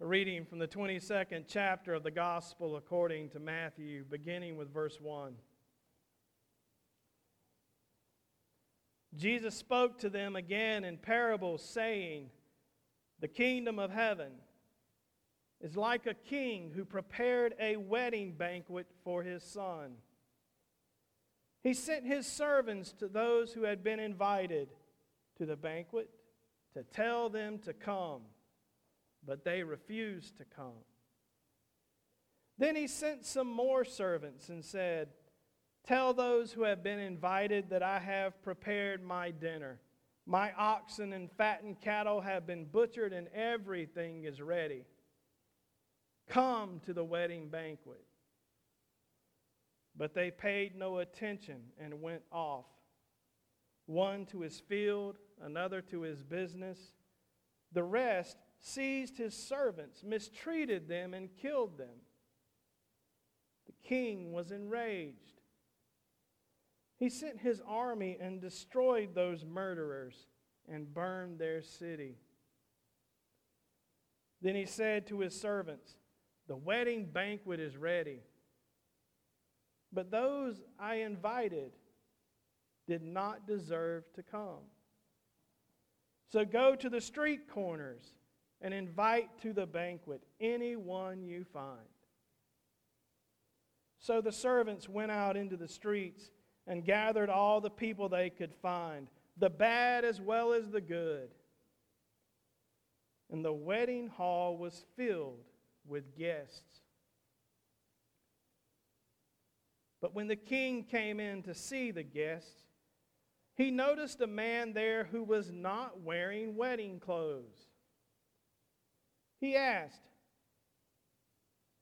A reading from the 22nd chapter of the Gospel according to Matthew, beginning with verse 1. Jesus spoke to them again in parables, saying, The kingdom of heaven is like a king who prepared a wedding banquet for his son. He sent his servants to those who had been invited to the banquet to tell them to come, but they refused to come. Then he sent some more servants and said, Tell those who have been invited that I have prepared my dinner. My oxen and fattened cattle have been butchered, and everything is ready. Come to the wedding banquet. But they paid no attention and went off, one to his field, another to his business. The rest seized his servants, mistreated them, and killed them. The king was enraged he sent his army and destroyed those murderers and burned their city. Then he said to his servants, The wedding banquet is ready. But those I invited did not deserve to come. So go to the street corners and invite to the banquet anyone you find. So the servants went out into the streets and gathered all the people they could find, the bad as well as the good. And the wedding hall was filled with guests. But when the king came in to see the guests, he noticed a man there who was not wearing wedding clothes. He asked,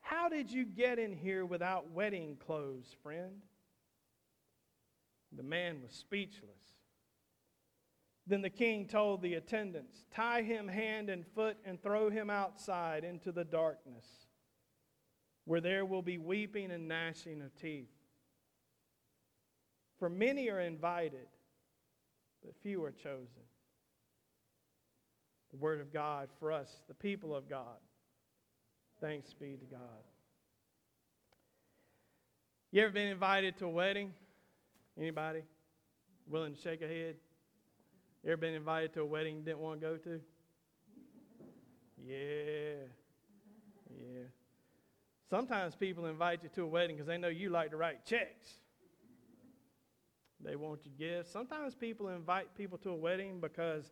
How did you get in here without wedding clothes, friend? The man was speechless. Then the king told the attendants, Tie him hand and foot and throw him outside into the darkness, where there will be weeping and gnashing of teeth. For many are invited, but few are chosen. The word of God for us, the people of God. Thanks be to God. You ever been invited to a wedding? Anybody willing to shake a head? You ever been invited to a wedding you didn't want to go to? Yeah. Yeah. Sometimes people invite you to a wedding because they know you like to write checks. They want you gifts. Sometimes people invite people to a wedding because,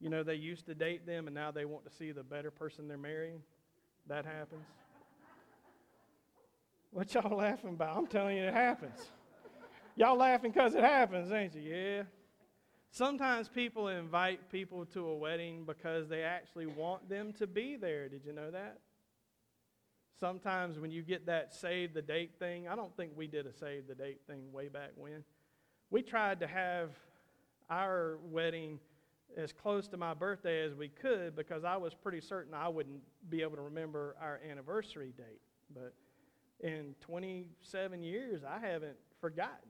you know, they used to date them and now they want to see the better person they're marrying. That happens. What y'all laughing about? I'm telling you, it happens. Y'all laughing because it happens, ain't you? Yeah. Sometimes people invite people to a wedding because they actually want them to be there. Did you know that? Sometimes when you get that save the date thing, I don't think we did a save the date thing way back when. We tried to have our wedding as close to my birthday as we could because I was pretty certain I wouldn't be able to remember our anniversary date. But in 27 years, I haven't forgotten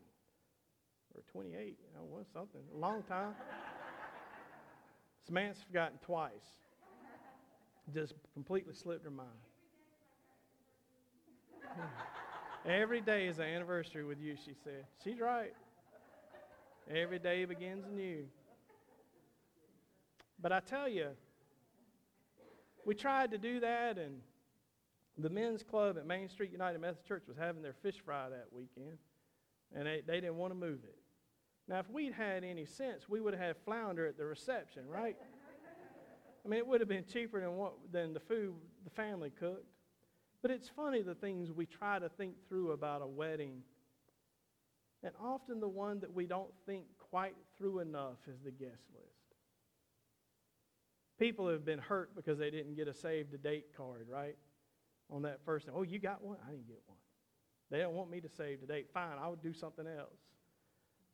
or 28, you know, was something, a long time. Samantha's forgotten twice. Just completely slipped her mind. Every day is an anniversary with you, she said. She's right. Every day begins anew. But I tell you, we tried to do that, and the men's club at Main Street United Methodist Church was having their fish fry that weekend, and they, they didn't want to move it. Now, if we'd had any sense, we would have had flounder at the reception, right? I mean, it would have been cheaper than, what, than the food the family cooked. But it's funny the things we try to think through about a wedding. And often the one that we don't think quite through enough is the guest list. People have been hurt because they didn't get a save the date card, right? On that first, oh, you got one? I didn't get one. They don't want me to save the date. Fine, I would do something else.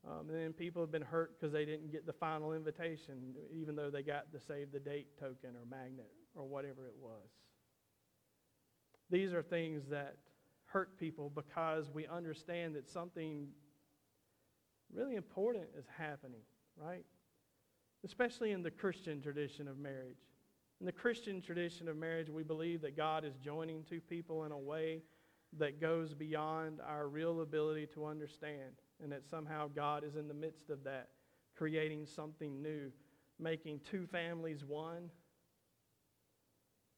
Um, and then people have been hurt because they didn't get the final invitation, even though they got the save the date token or magnet or whatever it was. These are things that hurt people because we understand that something really important is happening, right? Especially in the Christian tradition of marriage. In the Christian tradition of marriage, we believe that God is joining two people in a way that goes beyond our real ability to understand, and that somehow God is in the midst of that, creating something new, making two families one,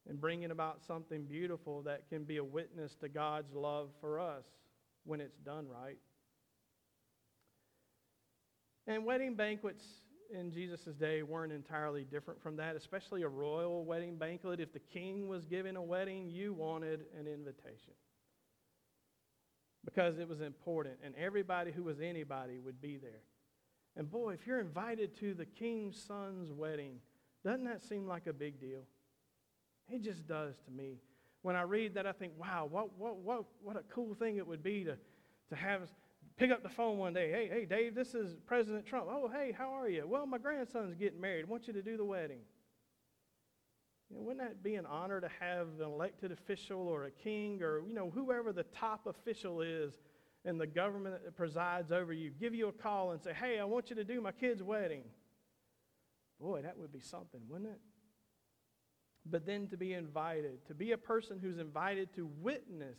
and bringing about something beautiful that can be a witness to God's love for us when it's done right. And wedding banquets in Jesus' day weren't entirely different from that, especially a royal wedding banquet. If the king was giving a wedding, you wanted an invitation because it was important, and everybody who was anybody would be there. And boy, if you're invited to the king's son's wedding, doesn't that seem like a big deal? It just does to me. When I read that, I think, wow, what, what, what, what a cool thing it would be to, to have pick up the phone one day. Hey, hey, Dave, this is President Trump. Oh, hey, how are you? Well, my grandson's getting married. I want you to do the wedding. You know, wouldn't that be an honor to have an elected official or a king or, you know, whoever the top official is in the government that presides over you give you a call and say, hey, I want you to do my kid's wedding? Boy, that would be something, wouldn't it? But then to be invited, to be a person who's invited to witness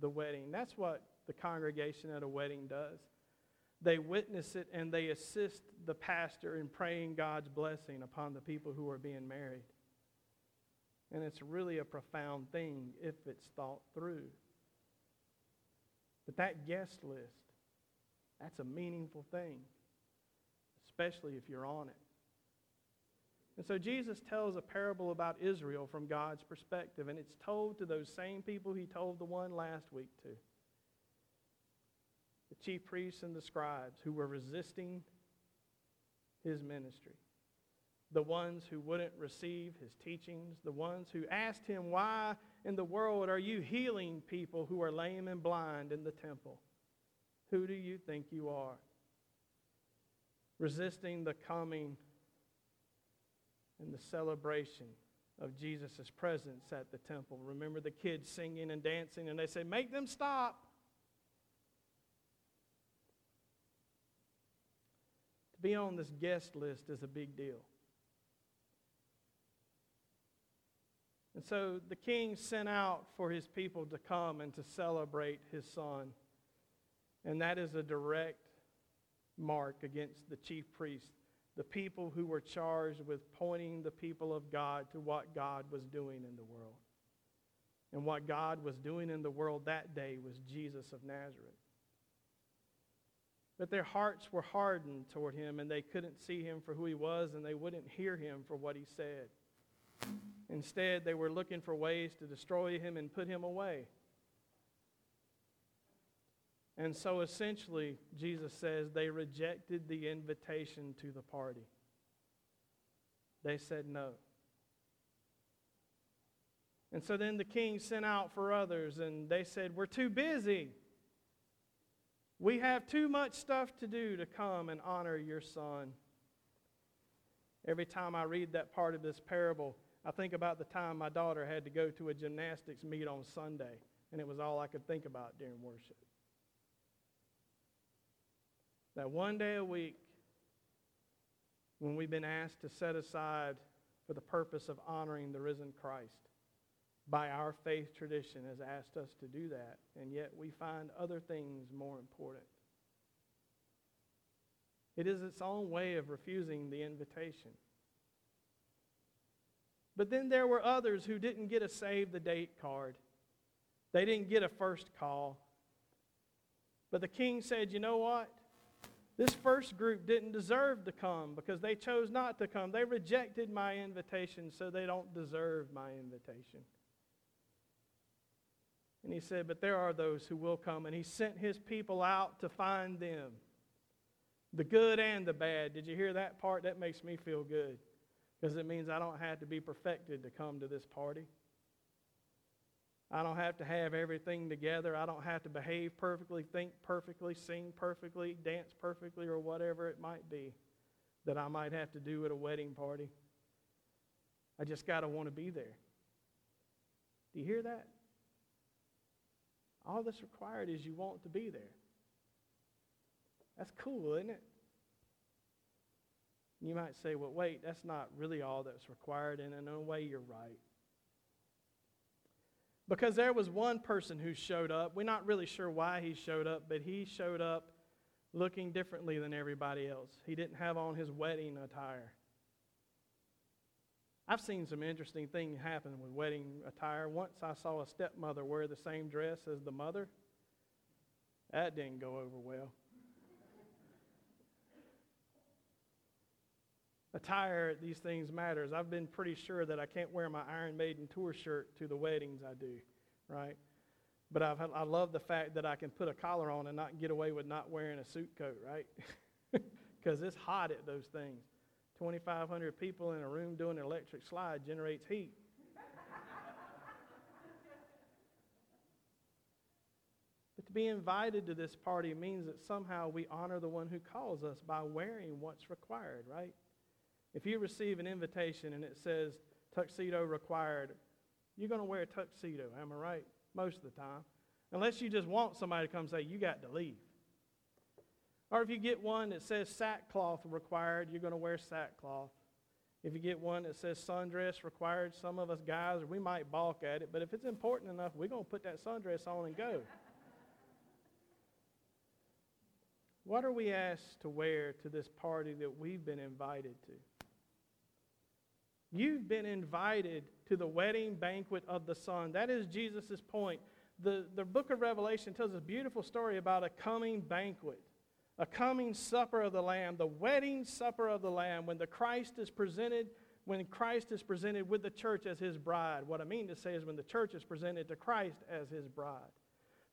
the wedding. That's what the congregation at a wedding does. They witness it and they assist the pastor in praying God's blessing upon the people who are being married. And it's really a profound thing if it's thought through. But that guest list, that's a meaningful thing, especially if you're on it. And so Jesus tells a parable about Israel from God's perspective, and it's told to those same people he told the one last week to chief priests and the scribes who were resisting his ministry, the ones who wouldn't receive his teachings, the ones who asked him, Why in the world are you healing people who are lame and blind in the temple? Who do you think you are? Resisting the coming and the celebration of Jesus' presence at the temple. Remember the kids singing and dancing, and they say, Make them stop. Be on this guest list is a big deal. And so the king sent out for his people to come and to celebrate his son. And that is a direct mark against the chief priests, the people who were charged with pointing the people of God to what God was doing in the world. And what God was doing in the world that day was Jesus of Nazareth. But their hearts were hardened toward him, and they couldn't see him for who he was, and they wouldn't hear him for what he said. Instead, they were looking for ways to destroy him and put him away. And so essentially, Jesus says they rejected the invitation to the party. They said no. And so then the king sent out for others, and they said, We're too busy. We have too much stuff to do to come and honor your son. Every time I read that part of this parable, I think about the time my daughter had to go to a gymnastics meet on Sunday, and it was all I could think about during worship. That one day a week, when we've been asked to set aside for the purpose of honoring the risen Christ, by our faith tradition has asked us to do that, and yet we find other things more important. It is its own way of refusing the invitation. But then there were others who didn't get a save the date card. They didn't get a first call. But the king said, You know what? This first group didn't deserve to come because they chose not to come. They rejected my invitation, so they don't deserve my invitation. And he said, But there are those who will come. And he sent his people out to find them the good and the bad. Did you hear that part? That makes me feel good because it means I don't have to be perfected to come to this party. I don't have to have everything together. I don't have to behave perfectly, think perfectly, sing perfectly, dance perfectly, or whatever it might be that I might have to do at a wedding party. I just got to want to be there. Do you hear that? All that's required is you want to be there. That's cool, isn't it? You might say, well, wait, that's not really all that's required, and in a way, you're right. Because there was one person who showed up. We're not really sure why he showed up, but he showed up looking differently than everybody else. He didn't have on his wedding attire. I've seen some interesting things happen with wedding attire. Once I saw a stepmother wear the same dress as the mother. That didn't go over well. attire these things matters. I've been pretty sure that I can't wear my Iron Maiden tour shirt to the weddings I do, right? But I've, I love the fact that I can put a collar on and not get away with not wearing a suit coat, right? Because it's hot at those things. 2,500 people in a room doing an electric slide generates heat. but to be invited to this party means that somehow we honor the one who calls us by wearing what's required, right? If you receive an invitation and it says tuxedo required, you're going to wear a tuxedo, am I right? Most of the time. Unless you just want somebody to come say, you got to leave. Or if you get one that says sackcloth required, you're going to wear sackcloth. If you get one that says sundress required, some of us guys, we might balk at it, but if it's important enough, we're going to put that sundress on and go. what are we asked to wear to this party that we've been invited to? You've been invited to the wedding banquet of the Son. That is Jesus' point. The, the book of Revelation tells a beautiful story about a coming banquet, a coming supper of the Lamb, the wedding supper of the Lamb, when the Christ is presented, when Christ is presented with the church as his bride. What I mean to say is when the church is presented to Christ as his bride.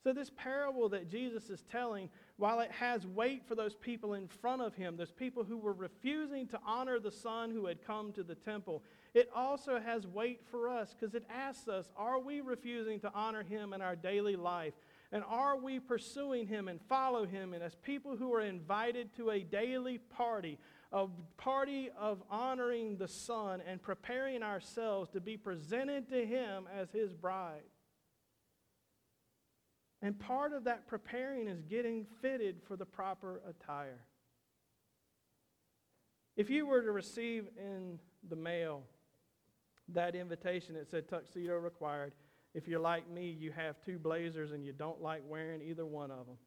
So, this parable that Jesus is telling, while it has weight for those people in front of him, those people who were refusing to honor the Son who had come to the temple, it also has weight for us because it asks us are we refusing to honor him in our daily life? And are we pursuing him and follow him? And as people who are invited to a daily party, a party of honoring the Son and preparing ourselves to be presented to him as his bride. And part of that preparing is getting fitted for the proper attire. If you were to receive in the mail that invitation that said tuxedo required, if you're like me, you have two blazers and you don't like wearing either one of them.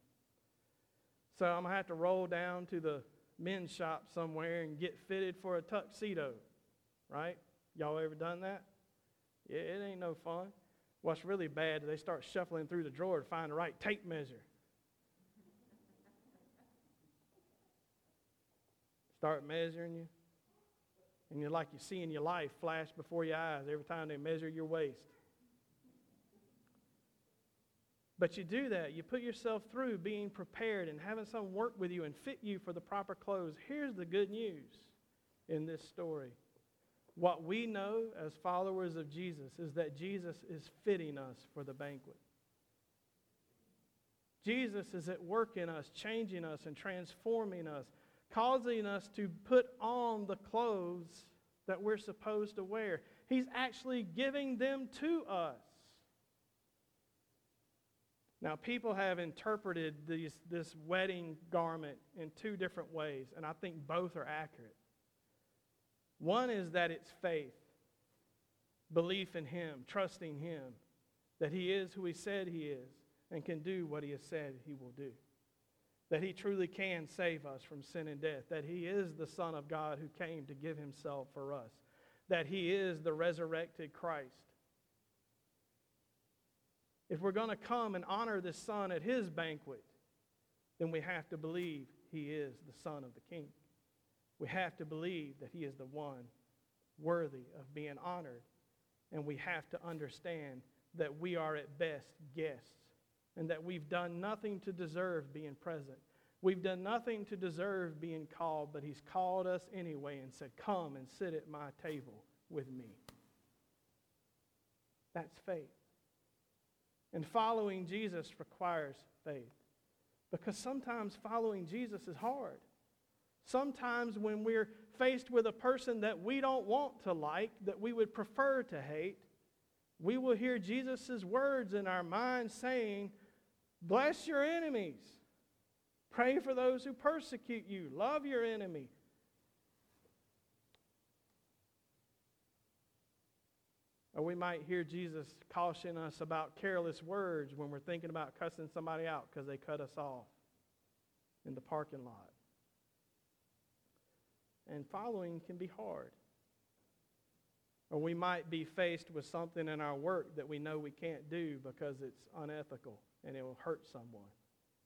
So I'm going to have to roll down to the men's shop somewhere and get fitted for a tuxedo, right? Y'all ever done that? Yeah, it ain't no fun. What's really bad is they start shuffling through the drawer to find the right tape measure. Start measuring you. And you're like you're seeing your life flash before your eyes every time they measure your waist. But you do that. You put yourself through being prepared and having someone work with you and fit you for the proper clothes. Here's the good news in this story what we know as followers of Jesus is that Jesus is fitting us for the banquet. Jesus is at work in us, changing us and transforming us, causing us to put on the clothes that we're supposed to wear. He's actually giving them to us. Now, people have interpreted these, this wedding garment in two different ways, and I think both are accurate. One is that it's faith, belief in Him, trusting Him, that He is who He said He is and can do what He has said He will do. That He truly can save us from sin and death. That He is the Son of God who came to give Himself for us. That He is the resurrected Christ. If we're going to come and honor the Son at His banquet, then we have to believe He is the Son of the King. We have to believe that He is the one worthy of being honored. And we have to understand that we are at best guests and that we've done nothing to deserve being present. We've done nothing to deserve being called, but He's called us anyway and said, Come and sit at my table with me. That's faith. And following Jesus requires faith because sometimes following Jesus is hard. Sometimes when we're faced with a person that we don't want to like, that we would prefer to hate, we will hear Jesus' words in our mind saying, Bless your enemies. Pray for those who persecute you. Love your enemy. Or we might hear Jesus caution us about careless words when we're thinking about cussing somebody out because they cut us off in the parking lot. And following can be hard. Or we might be faced with something in our work that we know we can't do because it's unethical and it will hurt someone.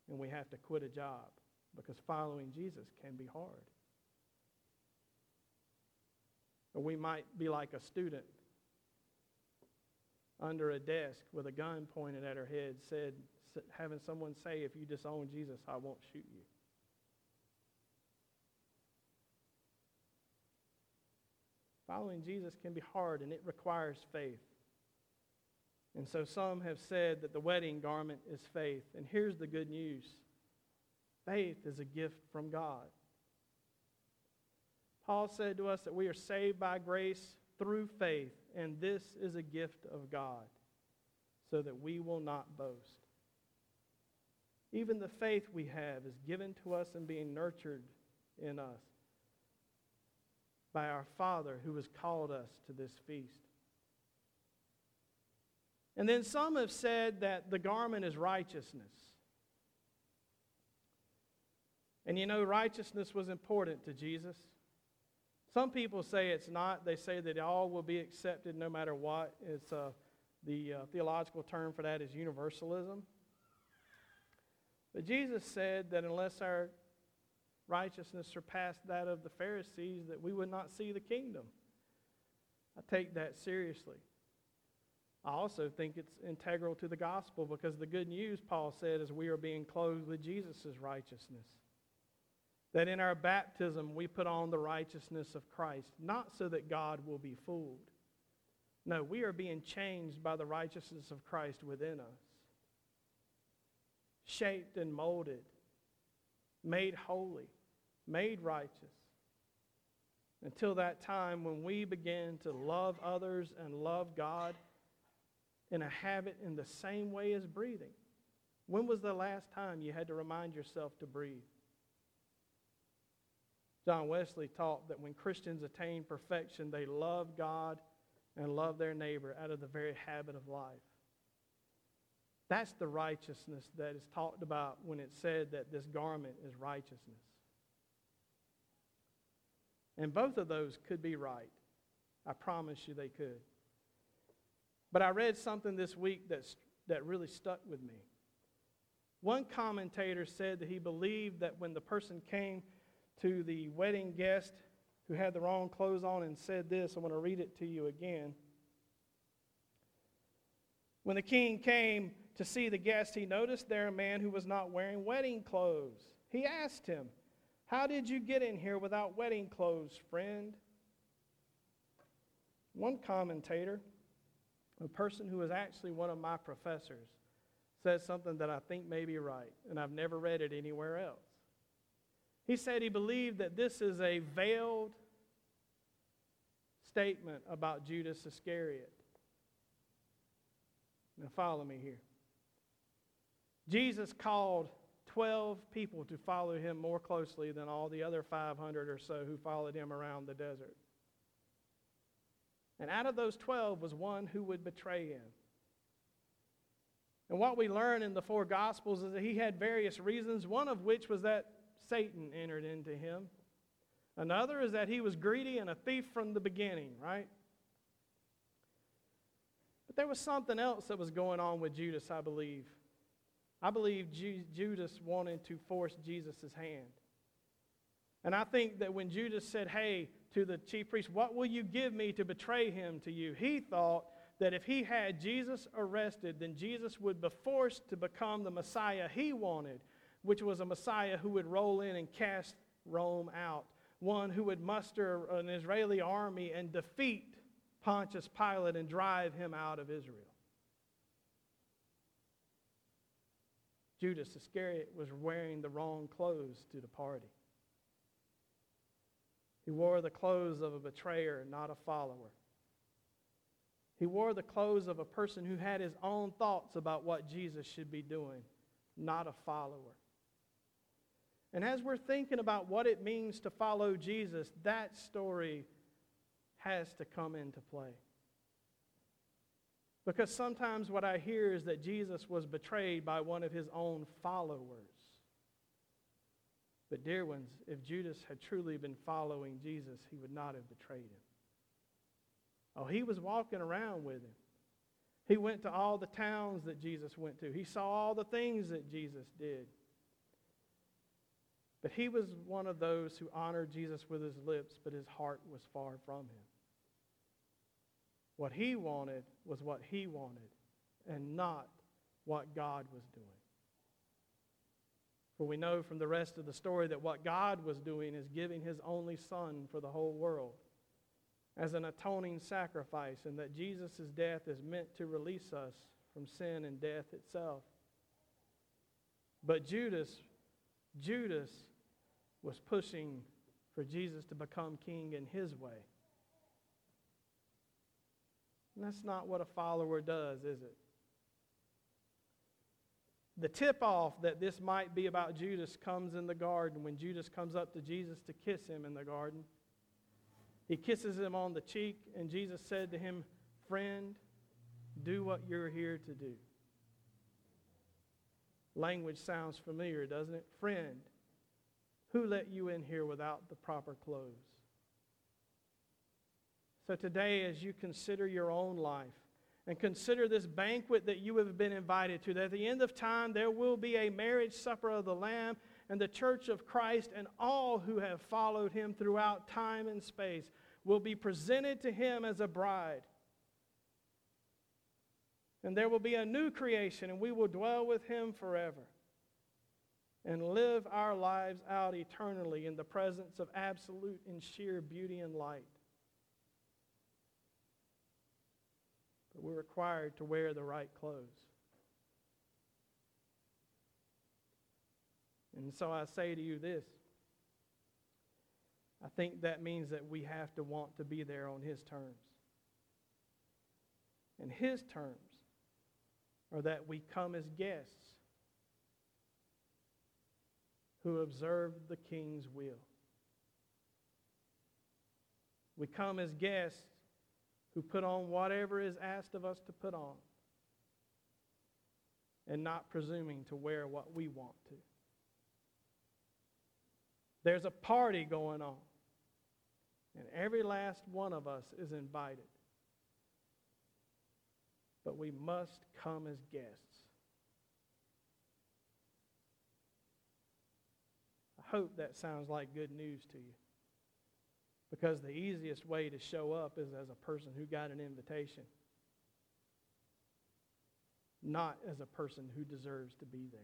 And we have to quit a job because following Jesus can be hard. Or we might be like a student under a desk with a gun pointed at her head, said, having someone say, If you disown Jesus, I won't shoot you. Following Jesus can be hard and it requires faith. And so some have said that the wedding garment is faith. And here's the good news faith is a gift from God. Paul said to us that we are saved by grace through faith, and this is a gift of God, so that we will not boast. Even the faith we have is given to us and being nurtured in us by our Father who has called us to this feast. And then some have said that the garment is righteousness. And you know, righteousness was important to Jesus. Some people say it's not. They say that all will be accepted no matter what. It's uh, the uh, theological term for that is universalism. But Jesus said that unless our righteousness surpassed that of the Pharisees, that we would not see the kingdom. I take that seriously. I also think it's integral to the gospel because the good news, Paul said, is we are being clothed with Jesus' righteousness. That in our baptism we put on the righteousness of Christ, not so that God will be fooled. No, we are being changed by the righteousness of Christ within us, shaped and molded, made holy, made righteous. Until that time when we begin to love others and love God in a habit in the same way as breathing. When was the last time you had to remind yourself to breathe? John Wesley taught that when Christians attain perfection, they love God and love their neighbor out of the very habit of life. That's the righteousness that is talked about when it said that this garment is righteousness. And both of those could be right. I promise you they could. But I read something this week that's, that really stuck with me. One commentator said that he believed that when the person came to the wedding guest who had the wrong clothes on and said this, I want to read it to you again. When the king came to see the guest, he noticed there a man who was not wearing wedding clothes. He asked him, How did you get in here without wedding clothes, friend? One commentator, a person who was actually one of my professors, said something that I think may be right, and I've never read it anywhere else. He said he believed that this is a veiled statement about Judas Iscariot. Now, follow me here. Jesus called 12 people to follow him more closely than all the other 500 or so who followed him around the desert. And out of those 12 was one who would betray him. And what we learn in the four Gospels is that he had various reasons, one of which was that Satan entered into him. Another is that he was greedy and a thief from the beginning, right? But there was something else that was going on with Judas, I believe. I believe Ju- Judas wanted to force Jesus' hand. And I think that when Judas said, Hey, to the chief priest, what will you give me to betray him to you? He thought that if he had Jesus arrested, then Jesus would be forced to become the Messiah he wanted, which was a Messiah who would roll in and cast Rome out, one who would muster an Israeli army and defeat Pontius Pilate and drive him out of Israel. Judas Iscariot was wearing the wrong clothes to the party. He wore the clothes of a betrayer, not a follower. He wore the clothes of a person who had his own thoughts about what Jesus should be doing, not a follower. And as we're thinking about what it means to follow Jesus, that story has to come into play. Because sometimes what I hear is that Jesus was betrayed by one of his own followers. But, dear ones, if Judas had truly been following Jesus, he would not have betrayed him. Oh, he was walking around with him. He went to all the towns that Jesus went to, he saw all the things that Jesus did. But he was one of those who honored Jesus with his lips, but his heart was far from him. What he wanted was what he wanted, and not what God was doing. For we know from the rest of the story that what God was doing is giving his only Son for the whole world as an atoning sacrifice, and that Jesus' death is meant to release us from sin and death itself. But Judas, Judas was pushing for Jesus to become king in his way. And that's not what a follower does, is it? The tip off that this might be about Judas comes in the garden when Judas comes up to Jesus to kiss him in the garden. He kisses him on the cheek, and Jesus said to him, Friend, do what you're here to do. Language sounds familiar, doesn't it? Friend, who let you in here without the proper clothes? So today, as you consider your own life and consider this banquet that you have been invited to, that at the end of time there will be a marriage supper of the Lamb and the church of Christ and all who have followed him throughout time and space will be presented to him as a bride. And there will be a new creation, and we will dwell with him forever and live our lives out eternally in the presence of absolute and sheer beauty and light. but we're required to wear the right clothes. And so I say to you this I think that means that we have to want to be there on His terms. And His terms are that we come as guests who observe the King's will. We come as guests who put on whatever is asked of us to put on and not presuming to wear what we want to. There's a party going on, and every last one of us is invited. But we must come as guests. I hope that sounds like good news to you. Because the easiest way to show up is as a person who got an invitation, not as a person who deserves to be there.